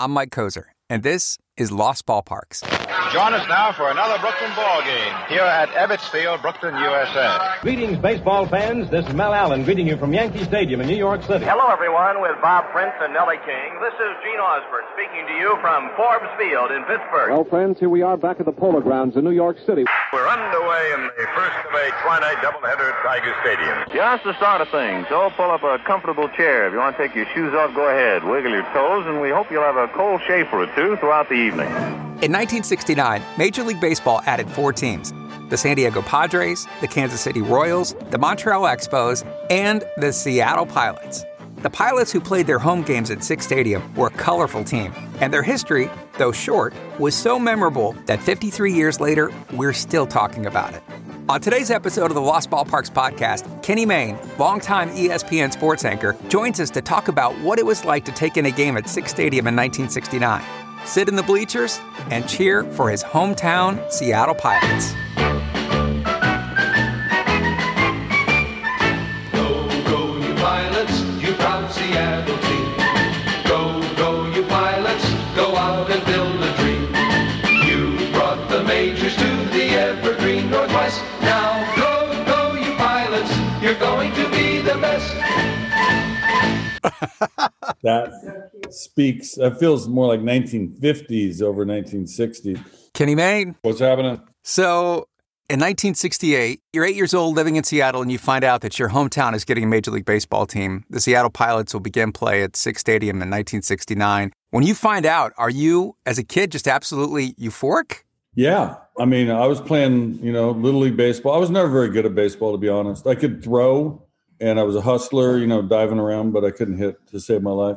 I'm Mike Kozer, and this is Lost Ballparks. Join us now for another Brooklyn ball game here at Ebbets Field, Brooklyn, USA. Greetings, baseball fans. This is Mel Allen greeting you from Yankee Stadium in New York City. Hello, everyone, with Bob Prince and Nellie King. This is Gene Osborne speaking to you from Forbes Field in Pittsburgh. Well, friends, here we are back at the Polo Grounds in New York City. We're underway in the first of a twilight doubleheader at Tiger Stadium. Just the start of things. So pull up a comfortable chair. If you want to take your shoes off, go ahead. Wiggle your toes, and we hope you'll have a cold shave or two throughout the evening. In 1969, Major League Baseball added four teams the San Diego Padres, the Kansas City Royals, the Montreal Expos, and the Seattle Pilots. The Pilots, who played their home games at Sick's Stadium, were a colorful team, and their history, though short, was so memorable that 53 years later, we're still talking about it. On today's episode of the Lost Ballparks podcast, Kenny Mayne, longtime ESPN sports anchor, joins us to talk about what it was like to take in a game at Sick's Stadium in 1969, sit in the bleachers, and cheer for his hometown Seattle Pilots. That speaks that feels more like 1950s over 1960s Kenny Mayne. what's happening So, in 1968, you're eight years old living in Seattle, and you find out that your hometown is getting a Major League Baseball team. The Seattle Pilots will begin play at Sick Stadium in 1969. When you find out, are you, as a kid, just absolutely euphoric? yeah i mean i was playing you know little league baseball i was never very good at baseball to be honest i could throw and i was a hustler you know diving around but i couldn't hit to save my life.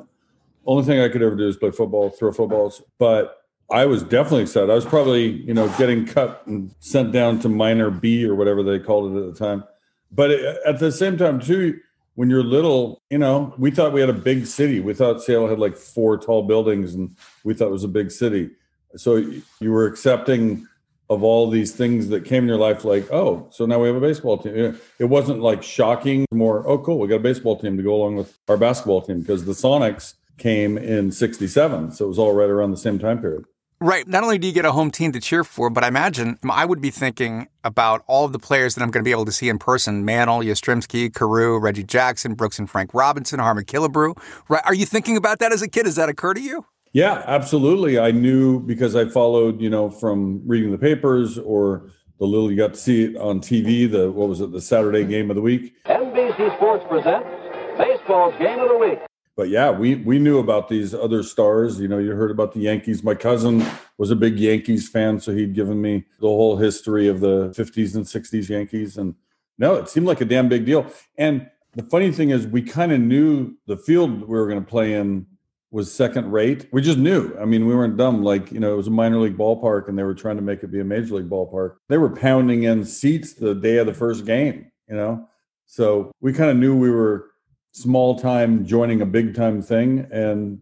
Only thing i could ever do is play football throw footballs. But i was definitely excited. I was probably you know getting cut and sent down to minor b or whatever they called it at the time. But at the same time too when you're little you know we thought we had a big city. We thought seattle had like four tall buildings and we thought it was a big city. So you were accepting of all these things that came in your life like oh so now we have a baseball team it wasn't like shocking more oh cool we got a baseball team to go along with our basketball team because the sonics came in 67 so it was all right around the same time period Right. Not only do you get a home team to cheer for, but I imagine I would be thinking about all of the players that I'm going to be able to see in person Mantle, Yastrzemski, Carew, Reggie Jackson, Brooks and Frank Robinson, Harmon Killebrew. Right. Are you thinking about that as a kid? Does that occur to you? Yeah, absolutely. I knew because I followed, you know, from reading the papers or the little you got to see it on TV, the what was it, the Saturday mm-hmm. game of the week. NBC Sports presents Baseball's Game of the Week. But yeah, we we knew about these other stars. You know, you heard about the Yankees. My cousin was a big Yankees fan, so he'd given me the whole history of the 50s and 60s Yankees. And no, it seemed like a damn big deal. And the funny thing is, we kind of knew the field we were going to play in was second rate. We just knew. I mean, we weren't dumb. Like, you know, it was a minor league ballpark and they were trying to make it be a major league ballpark. They were pounding in seats the day of the first game, you know? So we kind of knew we were small time joining a big time thing. And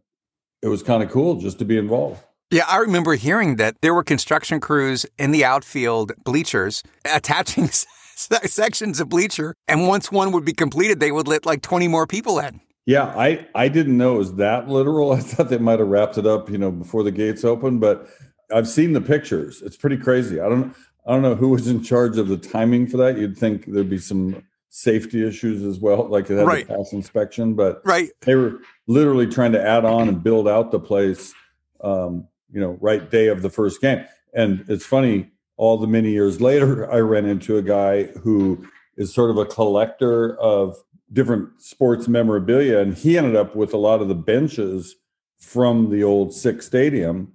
it was kind of cool just to be involved. Yeah, I remember hearing that there were construction crews in the outfield bleachers attaching sections of bleacher. And once one would be completed, they would let like 20 more people in. Yeah, I I didn't know it was that literal. I thought they might have wrapped it up, you know, before the gates opened. But I've seen the pictures. It's pretty crazy. I don't I don't know who was in charge of the timing for that. You'd think there'd be some safety issues as well, like it had Right. to pass inspection. But Right. they were literally trying to add on and build out the place, um, you know, right day of the first game. And it's funny. All the many years later, I ran into a guy who is sort of a collector of different sports memorabilia, and he ended up with a lot of the benches from the old Sick's Stadium.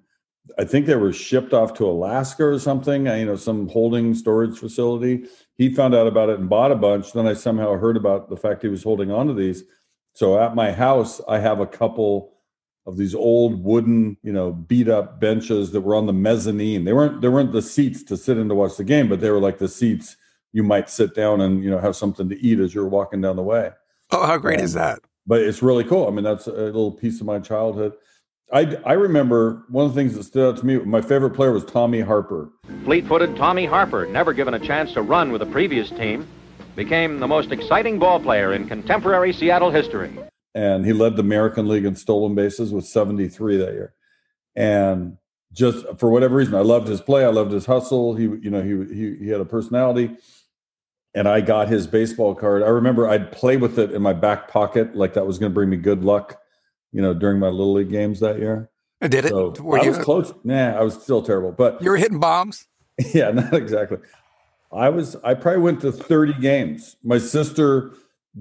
I think they were shipped off to Alaska or something, uh, you know, some holding storage facility. He found out about it and bought a bunch. Then I somehow heard about the fact he was holding on to these. So at my house, I have a couple of these old wooden, you know, beat up benches that were on the mezzanine. They weren't they weren't the seats to sit in to watch the game, but they were like the seats you might sit down and you know have something to eat as you're walking down the way. Oh, how great Um, is that? But it's really cool. I mean, that's a little piece of my childhood. I I remember one of the things that stood out to me. My favorite player was Tommy Harper. Fleet footed Tommy Harper, never given a chance to run with the previous team, became the most exciting ball player in contemporary Seattle history. and he led the American League in stolen bases with 73 that year. and just for whatever reason, I loved his play. I loved his hustle. He, you know, he he he had a personality, and I got his baseball card. I remember I'd play with it in my back pocket, like that was going to bring me good luck, you know, during my little league games that year. Did it? So Were I you, was close. Nah, I was still terrible, but you were hitting bombs? yeah, not exactly. I was. I probably went to thirty games. My sister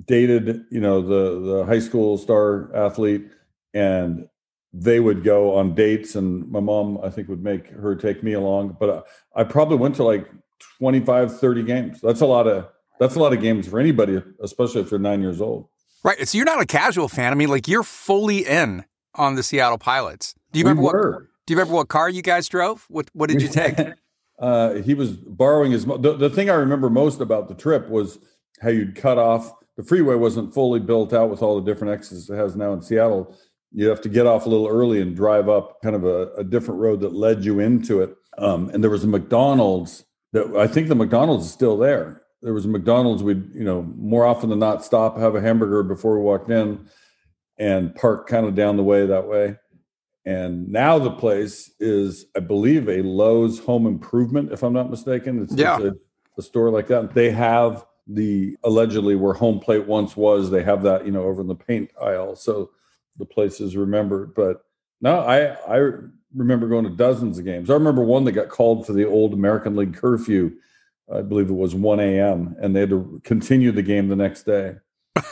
dated, you know, the the high school star athlete, and they would go on dates, and my mom, I think, would make her take me along. But I, I probably went to like 25, 30 games. That's a lot of that's a lot of games for anybody, especially if they're nine years old. Right. So you're not a casual fan. I mean, like you're fully in on the Seattle Pilots. Do you We remember what? Do you remember what car you guys drove? What What did you take? uh, he was borrowing his. The, the thing I remember most about the trip was how you'd cut off. The freeway wasn't fully built out with all the different exits it has now in Seattle. You have to get off a little early and drive up kind of a, a different road that led you into it. Um, and there was a McDonald's that I think the McDonald's is still there. There was a McDonald's we'd you know more often than not stop have a hamburger before we walked in, and park kind of down the way that way. And now the place is, I believe, a Lowe's Home Improvement, if I'm not mistaken. It's, Yeah. it's a, a store like that. They have the allegedly where home plate once was. They have that, you know, over in the paint aisle, so the place is remembered. But no, I I remember going to dozens of games. I remember one that got called for the old American League curfew. I believe it was 1 a.m. and they had to continue the game the next day.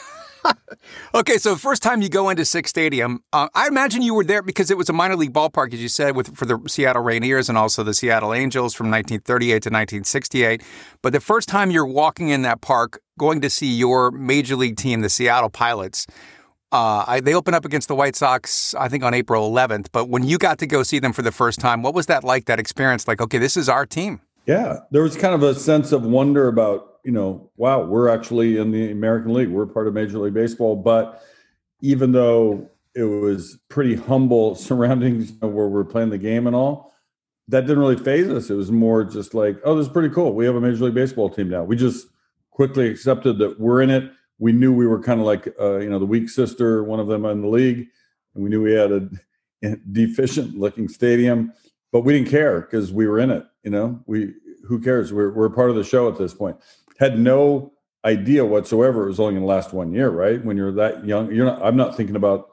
Okay, so first time you go into Sick's Stadium, uh, I imagine you were there because it was a minor league ballpark, as you said, with for the Seattle Rainiers and also the Seattle Angels from 1938 to 1968. But the first time you're walking in that park, going to see your major league team, the Seattle Pilots, uh, I, they open up against the White Sox, I think on April 11th. But when you got to go see them for the first time, what was that like? That experience, like, okay, this is our team. Yeah, there was kind of a sense of wonder about, you know, wow, we're actually in the American League. We're part of Major League Baseball. But even though it was pretty humble surroundings you know, where we're playing the game and all, that didn't really faze us. It was more just like, oh, this is pretty cool. We have a Major League Baseball team now. We just quickly accepted that we're in it. We knew we were kind of like, uh, you know, the weak sister, one of them in the league. And we knew we had a deficient looking stadium, but we didn't care because we were in it. You know, we who cares? We're we're part of the show at this point. Had no idea whatsoever. It was only going to last one year, right? When you're that young, you're not. I'm not thinking about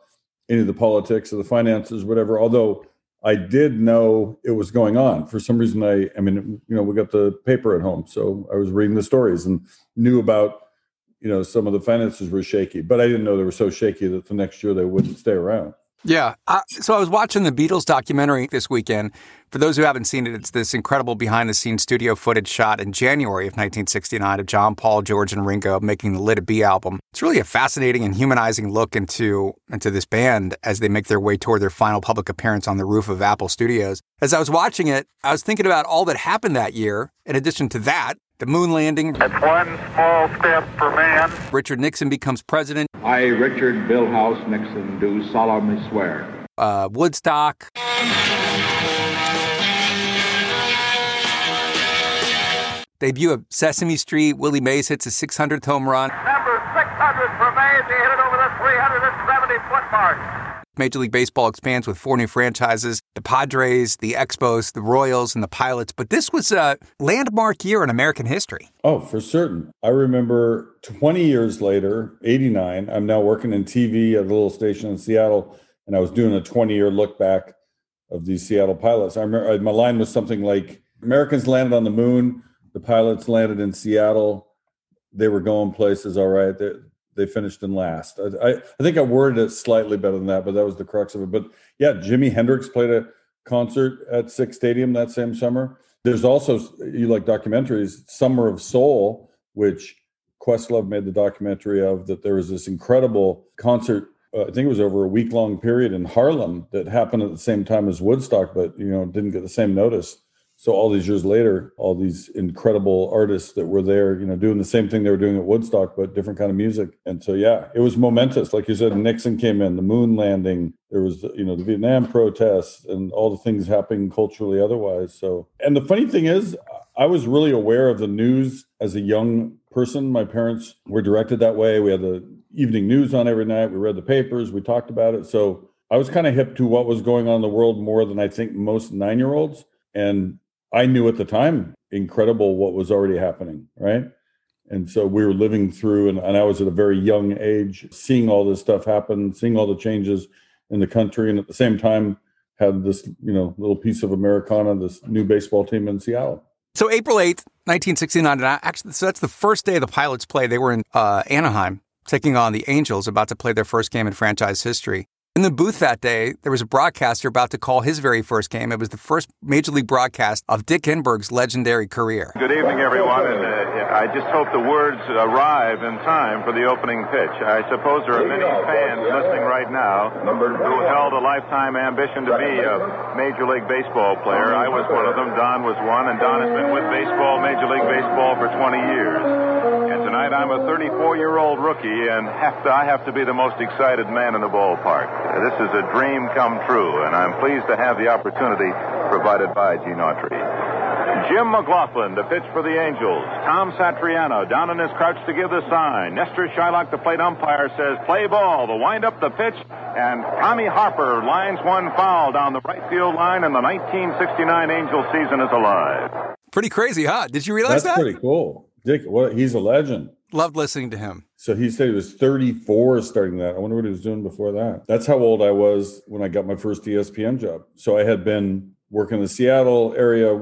any of the politics or the finances, whatever. Although I did know it was going on for some reason. I, I mean, you know, we got the paper at home, so I was reading the stories and knew about, you know, some of the finances were shaky, but I didn't know they were so shaky that the next year they wouldn't stay around. Yeah. I, so I was watching the Beatles documentary this weekend. For those who haven't seen it, it's this incredible behind the scenes studio footage shot in January of 1969 of John, Paul, George, and Ringo making the Let It Be album. It's really a fascinating and humanizing look into, into this band as they make their way toward their final public appearance on the roof of Apple Studios. As I was watching it, I was thinking about all that happened that year. In addition to that, the moon landing, It's one small step for man. Richard Nixon becomes president, I, Richard Milhous Nixon, do solemnly swear. uh, Woodstock, debut of Sesame Street, Willie Mays hits a 600th home run. Number 600 for Mays. He hit it over the 370 foot mark. Major League Baseball expands with four new franchises the Padres, the Expos, the Royals, and the Pilots. But this was a landmark year in American history. Oh, for certain. I remember 20 years later, 89, I'm now working in TV at a little station in Seattle, and I was doing a 20 year look back of these Seattle pilots. I remember uh, my line was something like Americans landed on the moon, the pilots landed in Seattle. They were going places, all right. They, they finished in last. I, I, I think I worded it slightly better than that, but that was the crux of it. But yeah, Jimi Hendrix played a concert at Sick's Stadium that same summer. There's also you like documentaries, Summer of Soul, which Questlove made the documentary of. That there was this incredible concert. Uh, I think it was over a week long period in Harlem that happened at the same time as Woodstock, but you know didn't get the same notice. So all these years later, all these incredible artists that were there, you know, doing the same thing they were doing at Woodstock, but different kind of music. And so, yeah, it was momentous. Like you said, Nixon came in, the moon landing, there was, you know, the Vietnam protests and all the things happening culturally otherwise. So, and the funny thing is, I was really aware of the news as a young person. My parents were directed that way. We had the evening news on every night. We read the papers. We talked about it. So I was kind of hip to what was going on in the world more than I think most nine year olds. And I knew at the time incredible what was already happening, right? And so we were living through, and, and I was at a very young age, seeing all this stuff happen, seeing all the changes in the country, and at the same time, had this you know little piece of Americana, this new baseball team in Seattle. So April 8th, 1969, and I, actually, so that's the first day the Pilots play. They were in uh, Anaheim taking on the Angels, about to play their first game in franchise history. In the booth that day, there was a broadcaster about to call his very first game. It was the first major league broadcast of Dick Enberg's legendary career. Good evening, everyone, and uh, I just hope the words arrive in time for the opening pitch. I suppose there are many fans listening right now who held a lifetime ambition to be a Major League Baseball player. I was one of them. Don was one, and Don has been with baseball, Major League Baseball, for 20 years. And tonight I'm a 34-year-old rookie, and have to, I have to be the most excited man in the ballpark. This is a dream come true, and I'm pleased to have the opportunity provided by Gene Autry. Jim McGlothlin to pitch for the Angels. Tom Satriano down in his crouch to give the sign. Nestor Chylak, the plate umpire, says play ball. The wind up the pitch, and Tommy Harper lines one foul down the right field line, and the 1969 Angel season is alive. Pretty crazy, huh? Did you realize That's that? pretty cool. Dick, what he's a legend. Loved listening to him. So he said he was 34 starting that. I wonder what he was doing before that. That's how old I was when I got my first ESPN job. So I had been working in the Seattle area,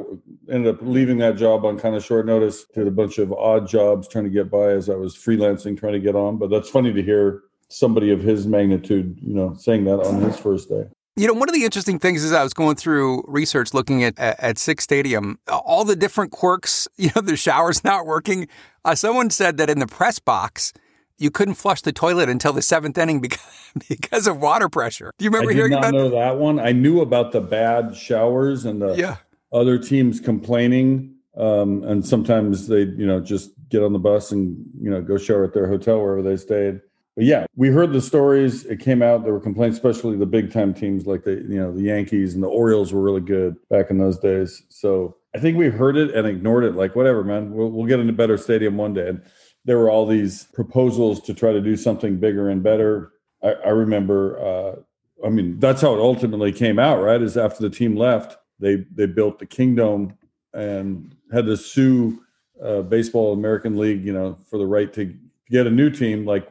ended up leaving that job on kind of short notice, did a bunch of odd jobs trying to get by as I was freelancing, trying to get on. But that's funny to hear somebody of his magnitude, you know, saying that on his first day. You know, one of the interesting things is I was going through research looking at at, at Sick's Stadium, all the different quirks. You know, the shower's not working. Uh, someone said that in the press box, you couldn't flush the toilet until the seventh inning because because of water pressure. Do you remember I hearing not about know that one. I knew about the bad showers and the Yeah. other teams complaining. Um, and sometimes they, you know, just get on the bus and, you know, go shower at their hotel wherever they stayed. But yeah, we heard the stories. It came out. There were complaints, especially the big time teams like the, you know, the Yankees and the Orioles were really good back in those days. So I think we heard it and ignored it. Like, whatever, man, we'll, we'll get in a better stadium one day. And there were all these proposals to try to do something bigger and better. I, I remember, uh, I mean, that's how it ultimately came out, right? Is after the team left, they they built the Kingdome and had to sue uh, Baseball American League, you know, for the right to get a new team. Like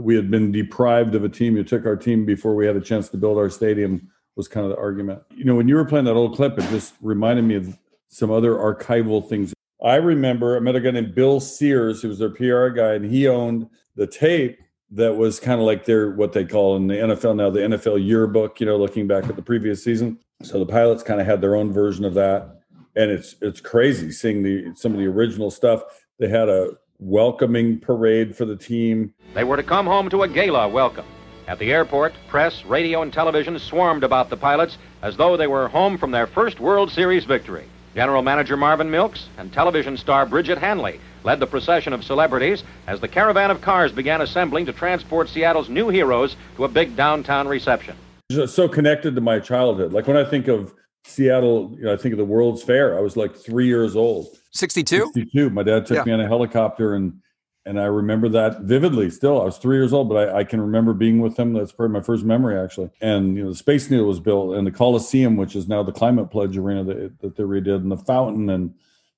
we had been deprived of a team who took our team before we had a chance to build our stadium was kind of the argument. You know, when you were playing that old clip, it just reminded me of some other archival things. I remember I met a guy named Bill Sears, who was their PR guy, and he owned the tape that was kind of like their what they call in the NFL now the NFL yearbook, you know, looking back at the previous season. So the pilots kind of had their own version of that. And it's it's crazy seeing the some of the original stuff. They had a welcoming parade for the team. They were to come home to a gala welcome. At the airport, press, radio, and television swarmed about the pilots as though they were home from their first World Series victory. General Manager Marvin Milkes and television star Bridget Hanley led the procession of celebrities as the caravan of cars began assembling to transport Seattle's new heroes to a big downtown reception. Just so connected to my childhood. Like when I think of Seattle, you know, I think of the World's Fair. I was like three years old. 62? 62. My dad took Yeah. me on a helicopter and and I remember that vividly still. I was three years old, but I, I can remember being with him. That's probably my first memory actually. And you know, the Space Needle was built and the Coliseum, which is now the Climate Pledge Arena that, that they redid, and the fountain and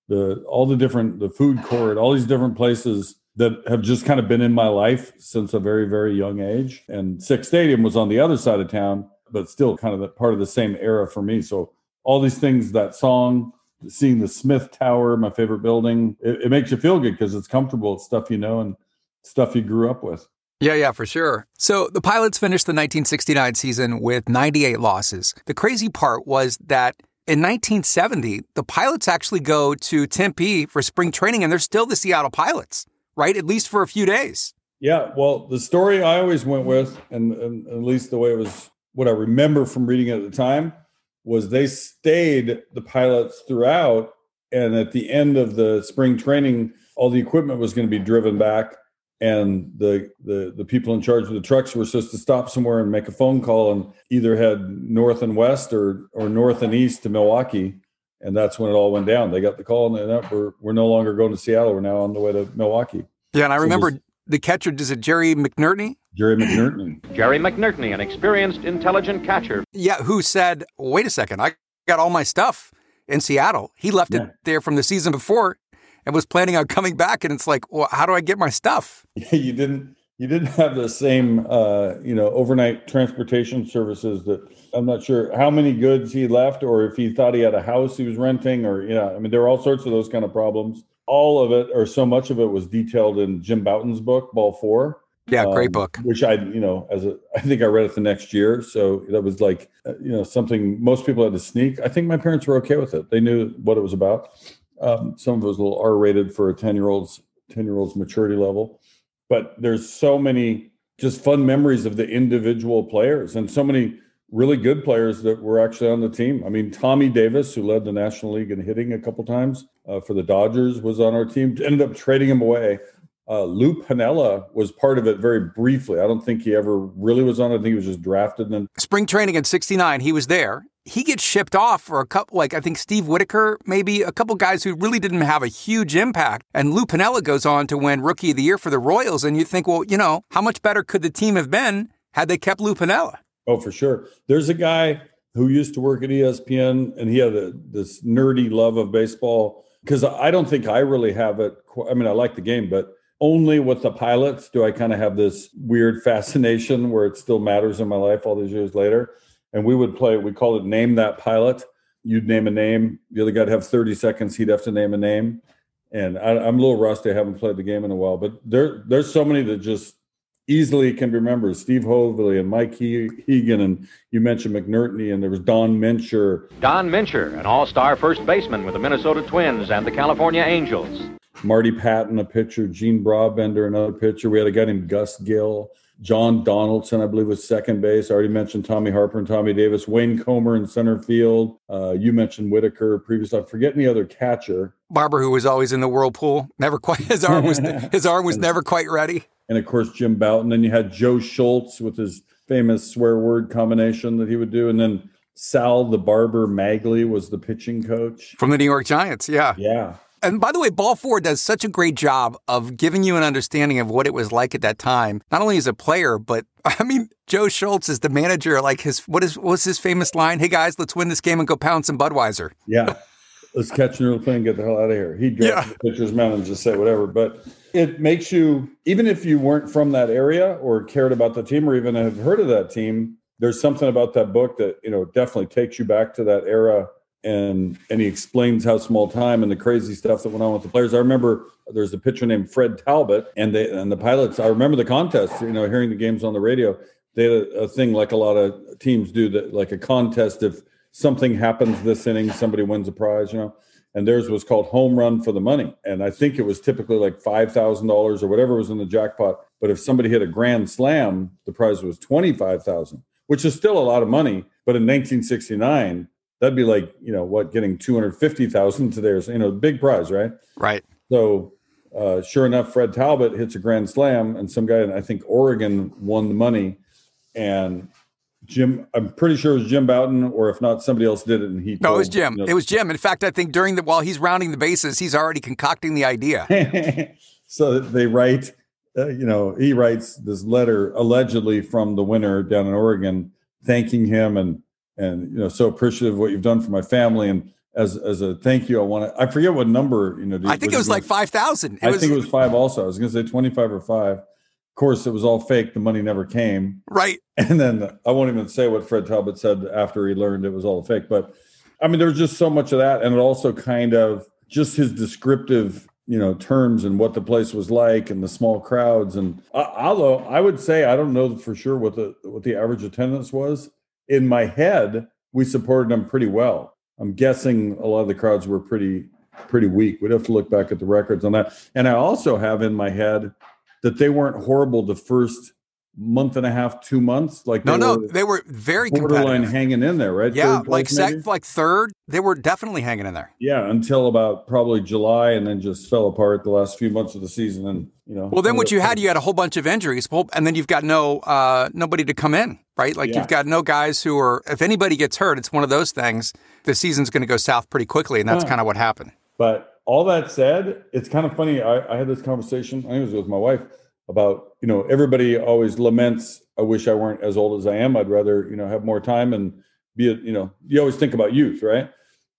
the all the different the food court, all these different places that have just kind of been in my life since a very, very young age. And Sick's Stadium was on the other side of town, but still kind of the, part of the same era for me. So all these things, that song, seeing the Smith Tower, my favorite building, it, it makes you feel good because it's comfortable. It's stuff you know and stuff you grew up with. Yeah, yeah, for sure. So the Pilots finished the 1969 season with 98 losses. The crazy part was that in 1970, the Pilots actually go to Tempe for spring training, and they're still the Seattle Pilots, right? At least for a few days. Yeah, well, the story I always went with, and, and at least the way it was, what I remember from reading it at the time, was they stayed the pilots throughout, and at the end of the spring training, all the equipment was going to be driven back, and the the the people in charge of the trucks were supposed to stop somewhere and make a phone call and either head north and west or or north and east to Milwaukee. And that's when it all went down. They got the call, and they're, we're we're no longer going to Seattle. We're now on the way to Milwaukee. Yeah, and I So remember the catcher, is it Jerry McNerney? Jerry McNertney. Jerry McNertney, an experienced, intelligent catcher. Yeah, who said, wait a second, I got all my stuff in Seattle. He left Yeah. it there from the season before and was planning on coming back. And it's like, well, how do I get my stuff? you didn't you didn't have the same uh, you know overnight transportation services that I'm not sure how many goods he left or if he thought he had a house he was renting or yeah I mean there were all sorts of those kind of problems. All of it or so much of it was detailed in Jim Bouton's book Ball Four. Yeah, great um, book. Which I you know as a I think I read it the next year, so that was like uh, you know something most people had to sneak. I think my parents were okay with it. They knew what it was about. Um, some of it was a little R rated for a ten year old's ten year old's maturity level but there's so many just fun memories of the individual players and so many really good players that were actually on the team. I mean, Tommy Davis, who led the National League in hitting a couple times uh, for the Dodgers, was on our team. Ended up trading him away. Uh, Lou Piniella was part of it very briefly. I don't think he ever really was on it. I think he was just drafted and then Spring training in 69, he was there. He gets shipped off for a couple, like I think Steve Whitaker, maybe a couple guys who really didn't have a huge impact. And Lou Piniella goes on to win Rookie of the Year for the Royals. And you think, well, you know, how much better could the team have been had they kept Lou Piniella? Oh, for sure. There's a guy who used to work at ESPN, and he had a, this nerdy love of baseball. Because I don't think I really have it. I mean, I like the game, but only with the pilots do I kind of have this weird fascination where it still matters in my life all these years later. And we would play. We called it "Name That Pilot." You'd name a name. The other guy'd have 30 seconds. He'd have to name a name. And I, I'm a little rusty. I haven't played the game in a while, but there, there's so many that just easily can be remembered. Steve Hovley and Mike he- Hegan, and you mentioned McNertney, and there was Don Mincher. Don Mincher, an all star first baseman with the Minnesota Twins and the California Angels. Marty Pattin, a pitcher, Gene Brabender, another pitcher. We had a guy named Gus Gil, John Donaldson, I believe, was second base. I already mentioned Tommy Harper and Tommy Davis, Wayne Comer in center field. Uh, you mentioned Whitaker previously. I'm forgetting the other catcher. Barber, who was always in the whirlpool, never quite his arm was his arm was never quite ready. And of course, Jim Bouton. Then you had Joe Schultz with his famous swear word combination that he would do. And then Sal the Barber Maglie was the pitching coach. From the New York Giants, yeah. Yeah. And by the way, Ball Four does such a great job of giving you an understanding of what it was like at that time, not only as a player, but I mean, Joe Schultz is the manager. Like his what is what's his famous line? Hey guys, let's win this game and go pound some Budweiser. Yeah. Let's catch an early play and get the hell out of here. He'd drop Yeah. the pitcher's mound and just say whatever. But it makes you, even if you weren't from that area or cared about the team or even have heard of that team, there's something about that book that, you know, definitely takes you back to that era. And and he explains how small time and the crazy stuff that went on with the players. I remember there's a pitcher named Fred Talbot and they and the pilots. I remember the contest, you know, hearing the games on the radio. They had a, a thing like a lot of teams do that, like a contest if something happens this inning, somebody wins a prize, you know. And theirs was called home run for the money. And I think it was typically like five thousand dollars or whatever was in the jackpot. But if somebody hit a grand slam, the prize was twenty five thousand, which is still a lot of money. But in 1969, that'd be like you know what, getting two hundred fifty thousand today, or you know, big prize, right? Right. So, uh, sure enough, Fred Talbot hits a grand slam, and some guy in I think Oregon won the money, and Jim. I'm pretty sure it was Jim Bouton, or if not, somebody else did it, and he. No, it was Jim. you know- It was Jim. In fact, I think during the while he's rounding the bases, he's already concocting the idea. so they write, uh, you know, he writes this letter allegedly from the winner down in Oregon, thanking him and and you know so appreciative of what you've done for my family and as as a thank you, I want to. I forget what number you know. I think it was like five thousand. I think it was five. Also, I was going to say twenty five or five. Of course, it was all fake. The money never came. right. And then I won't even say what Fred Talbot said after he learned it was all fake. But I mean, there was just so much of that, and it also kind of just his descriptive, you know, terms and what the place was like and the small crowds. And uh, although I would say I don't know for sure what the what the average attendance was, in my head we supported them pretty well. I'm guessing a lot of the crowds were pretty pretty weak. We'd have to look back at the records on that. And I also have in my head that they weren't horrible the first month and a half, two months. Like No, they no, were they were very borderline hanging in there, right? Yeah, Third like sec, like third, they were definitely hanging in there. yeah, until about probably July, and then just fell apart the last few months of the season. And you know, Well, then what you had, you had a whole bunch of injuries, well, and then you've got no uh, nobody to come in, right? Like Yeah. you've got no guys who are. If anybody gets hurt, it's one of those things. The season's going to go south pretty quickly, and that's Huh. kind of what happened. But all that said, it's kind of funny. I, I had this conversation. I think it was with my wife about you know everybody always laments i wish i weren't as old as i am. I'd rather you know have more time and be a, you know you always think about youth right?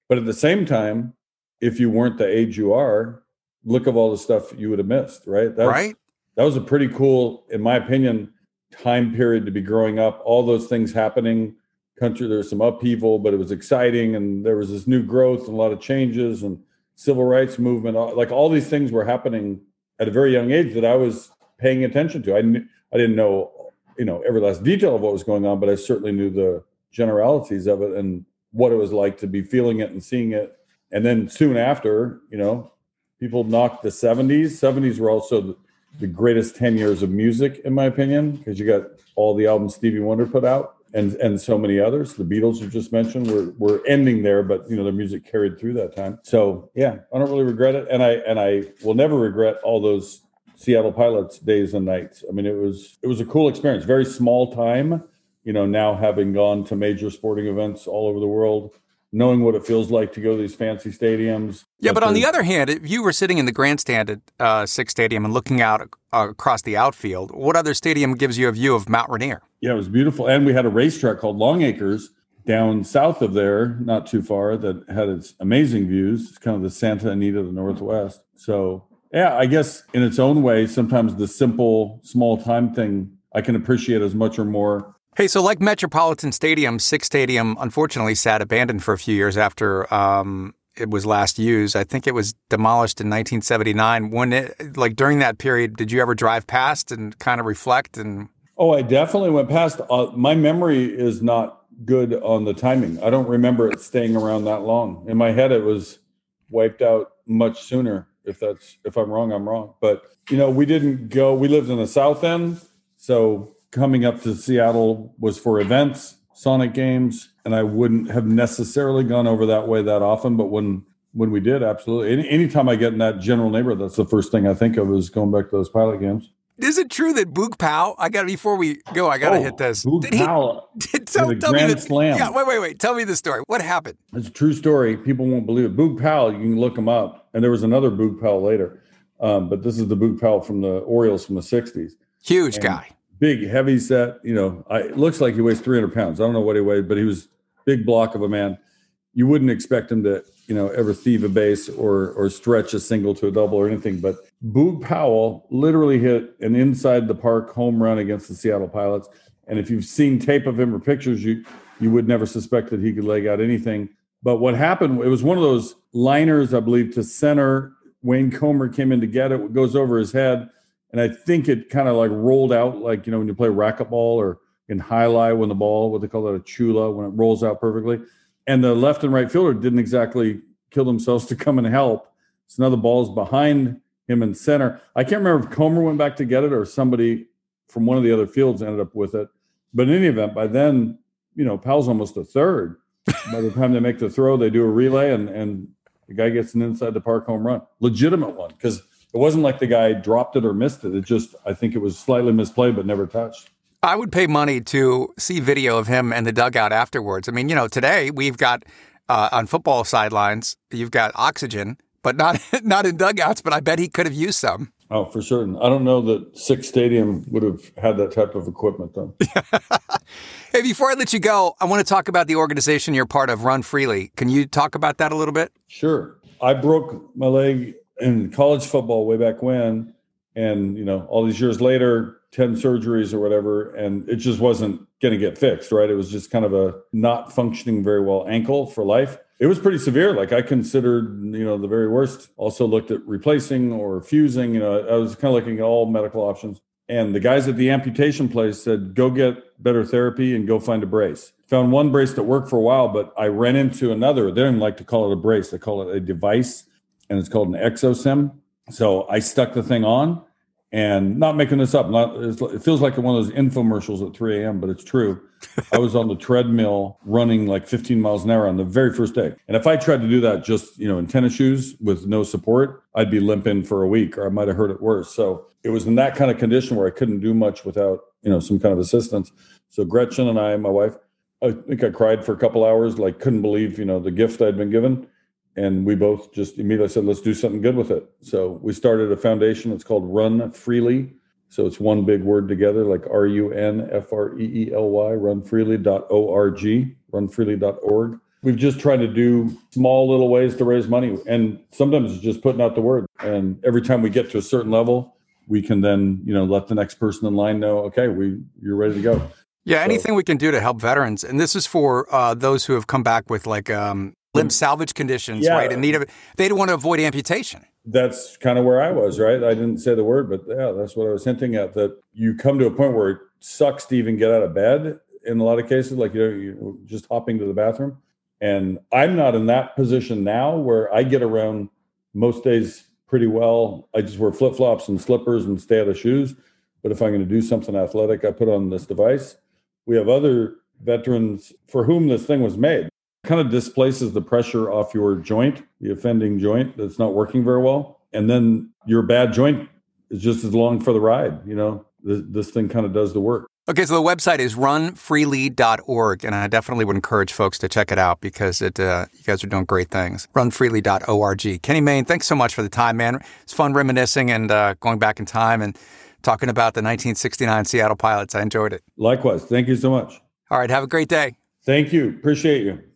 But at the same time if you weren't the age you are look of all the stuff you would have missed right? That right. was, that was a pretty cool in my opinion time period to be growing up all those things happening. Country there's some upheaval but it was exciting and there was this new growth and a lot of changes and civil rights movement like all these things were happening at a very young age that i was paying attention to. I knew, I didn't know, you know, every last detail of what was going on, but I certainly knew the generalities of it and what it was like to be feeling it and seeing it. And then soon after, you know, people knocked the 70s. 70s were also the, the greatest 10 years of music, in my opinion, because you got all the albums Stevie Wonder put out and and so many others. The Beatles you just mentioned were were ending there, but you know their music carried through that time. So yeah, I don't really regret it, and I and I will never regret all those Seattle Pilots days and nights. I mean, it was it was a cool experience. Very small time, you know. Now having gone to major sporting events all over the world, knowing what it feels like to go to these fancy stadiums. Yeah, but, but on the other hand, if you were sitting in the grandstand at uh, Sick's Stadium and looking out uh, across the outfield, what other stadium gives you a view of Mount Rainier? Yeah, it was beautiful, and we had a racetrack called Long Acres down south of there, not too far, that had its amazing views. It's kind of the Santa Anita of the Northwest. So yeah, I guess in its own way, sometimes the simple small time thing I can appreciate as much or more. Hey, so like Metropolitan Stadium, Sick's Stadium unfortunately sat abandoned for a few years after um, it was last used. I think it was demolished in 1979. When it, like during that period, did you ever drive past and kind of reflect? And oh, I definitely went past. Uh, my memory is not good on the timing. I don't remember it staying around that long. In my head, it was wiped out much sooner if that's if I'm wrong, I'm wrong. But you know, we didn't go. We lived in the South End, so coming up to Seattle was for events, Sonic games, and I wouldn't have necessarily gone over that way that often. But when when we did, absolutely. Any anytime I get in that general neighborhood, that's the first thing I think of is going back to those pilot games. Is it true that Boog Powell? I got to before we go. I got to oh, hit this. Boog did Powell he, did, tell, tell me the, slam. Yeah, wait, wait, wait. Tell me the story. What happened? It's a true story. People won't believe it. Boog Powell. You can look him up. And there was another Boog Powell later, um, but this is the Boog Powell from the Orioles from the '60s. Huge and guy. Big, heavy set. You know, I, it looks like he weighs 300 pounds. I don't know what he weighed, but he was big block of a man. You wouldn't expect him to you know, ever thieve a base or or stretch a single to a double or anything. But Boog Powell literally hit an inside the park home run against the Seattle Pilots. And if you've seen tape of him or pictures, you you would never suspect that he could leg out anything. But what happened, it was one of those liners, I believe, to center. Wayne Comer came in to get it, it goes over his head. And I think it kind of like rolled out, like, you know, when you play racquetball or in jai alai when the ball, what they call that, a chula, when it rolls out perfectly and the left and right fielder didn't exactly kill themselves to come and help. So now the ball's behind him in center. I can't remember if Comer went back to get it or somebody from one of the other fields ended up with it. But in any event, by then, you know, Powell's almost a third. by the time they make the throw, they do a relay and and the guy gets an inside the park home run. Legitimate one. Because it wasn't like the guy dropped it or missed it. It just I think it was slightly misplayed but never touched. I would pay money to see video of him and the dugout afterwards. I mean, you know, today we've got uh, on football sidelines, you've got oxygen, but not not in dugouts. But I bet he could have used some. Oh, for certain. I don't know that Sick Stadium would have had that type of equipment, though. hey, before I let you go, I want to talk about the organization you're part of, Run Freely. Can you talk about that a little bit? Sure. I broke my leg in college football way back when, and you know, all these years later, 10 surgeries or whatever, and it just wasn't going to get fixed, right? It was just kind of a not functioning very well ankle for life. It was pretty severe. Like I considered, you know, the very worst. Also looked at replacing or fusing. You know, I was kind of looking at all medical options. And the guys at the amputation place said, go get better therapy and go find a brace. Found one brace that worked for a while, but I ran into another. They didn't like to call it a brace, they call it a device, and it's called an ExoSym So I stuck the thing on and not making this up. Not it feels like one of those infomercials at 3 a.m., but it's true. I was on the treadmill running like 15 miles an hour on the very first day, and if I tried to do that just you know in tennis shoes with no support, I'd be limping for a week, or I might have hurt it worse. So it was in that kind of condition where I couldn't do much without you know some kind of assistance. So Gretchen and I, my wife, I think I cried for a couple hours, like couldn't believe you know the gift I'd been given and we both just immediately said, let's do something good with it. So we started a foundation. It's called Run Freely, So it's one big word together, like R U N F R E E L Y, runfreely.org, runfreely.org. We've just tried to do small little ways to raise money. And sometimes it's just putting out the word. And every time we get to a certain level, we can then, you know, let the next person in line know, okay, we you're ready to go. Yeah, anything we can do to help veterans. And this is for uh, those who have come back with like um, limb salvage conditions, Yeah. right? In need of they don't want to avoid amputation. that's kind of where I was, right? I didn't say the word, but yeah, that's what I was hinting at. That you come to a point where it sucks to even get out of bed in a lot of cases, like you know, you're just hopping to the bathroom. And I'm not in that position now where I get around most days pretty well. I just wear flip flops and slippers and stay out of shoes. But if I'm going to do something athletic, I put on this device. We have other veterans for whom this thing was made kind of displaces the pressure off your joint, the offending joint that's not working very well. And then your bad joint is just as long for the ride. You know, this, this thing kind of does the work. Okay, so the website is runfreely.org, and I definitely would encourage folks to check it out because it uh, you guys are doing great things. Runfreely.org. Kenny Mayne, thanks so much for the time, man. It's fun reminiscing and uh, going back in time and talking about the 1969 Seattle Pilots. I enjoyed it. Likewise. Thank you so much. All right, have a great day. Thank you. Appreciate you.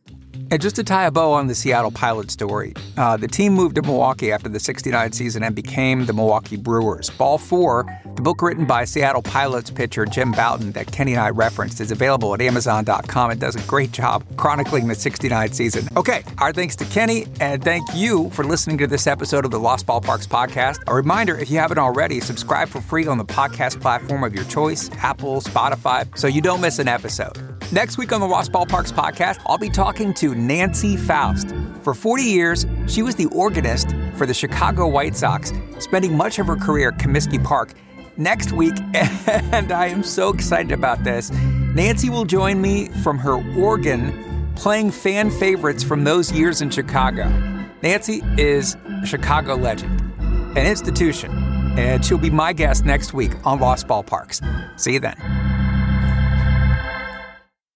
And just to tie a bow on the Seattle Pilot story, uh, the team moved to Milwaukee after the 69 season and became the Milwaukee Brewers. Ball 4, the book written by Seattle Pilots pitcher Jim Bouton that Kenny and I referenced, is available at Amazon.com. It does a great job chronicling the 69 season. Okay, our thanks to Kenny, and thank you for listening to this episode of the Lost Ballparks podcast. A reminder if you haven't already, subscribe for free on the podcast platform of your choice Apple, Spotify so you don't miss an episode. Next week on the Lost Ballparks podcast, I'll be talking to Nancy Faust. For 40 years, she was the organist for the Chicago White Sox, spending much of her career at Comiskey Park. Next week, and I am so excited about this, Nancy will join me from her organ playing fan favorites from those years in Chicago. Nancy is a Chicago legend, an institution, and she'll be my guest next week on Lost Ballparks. See you then.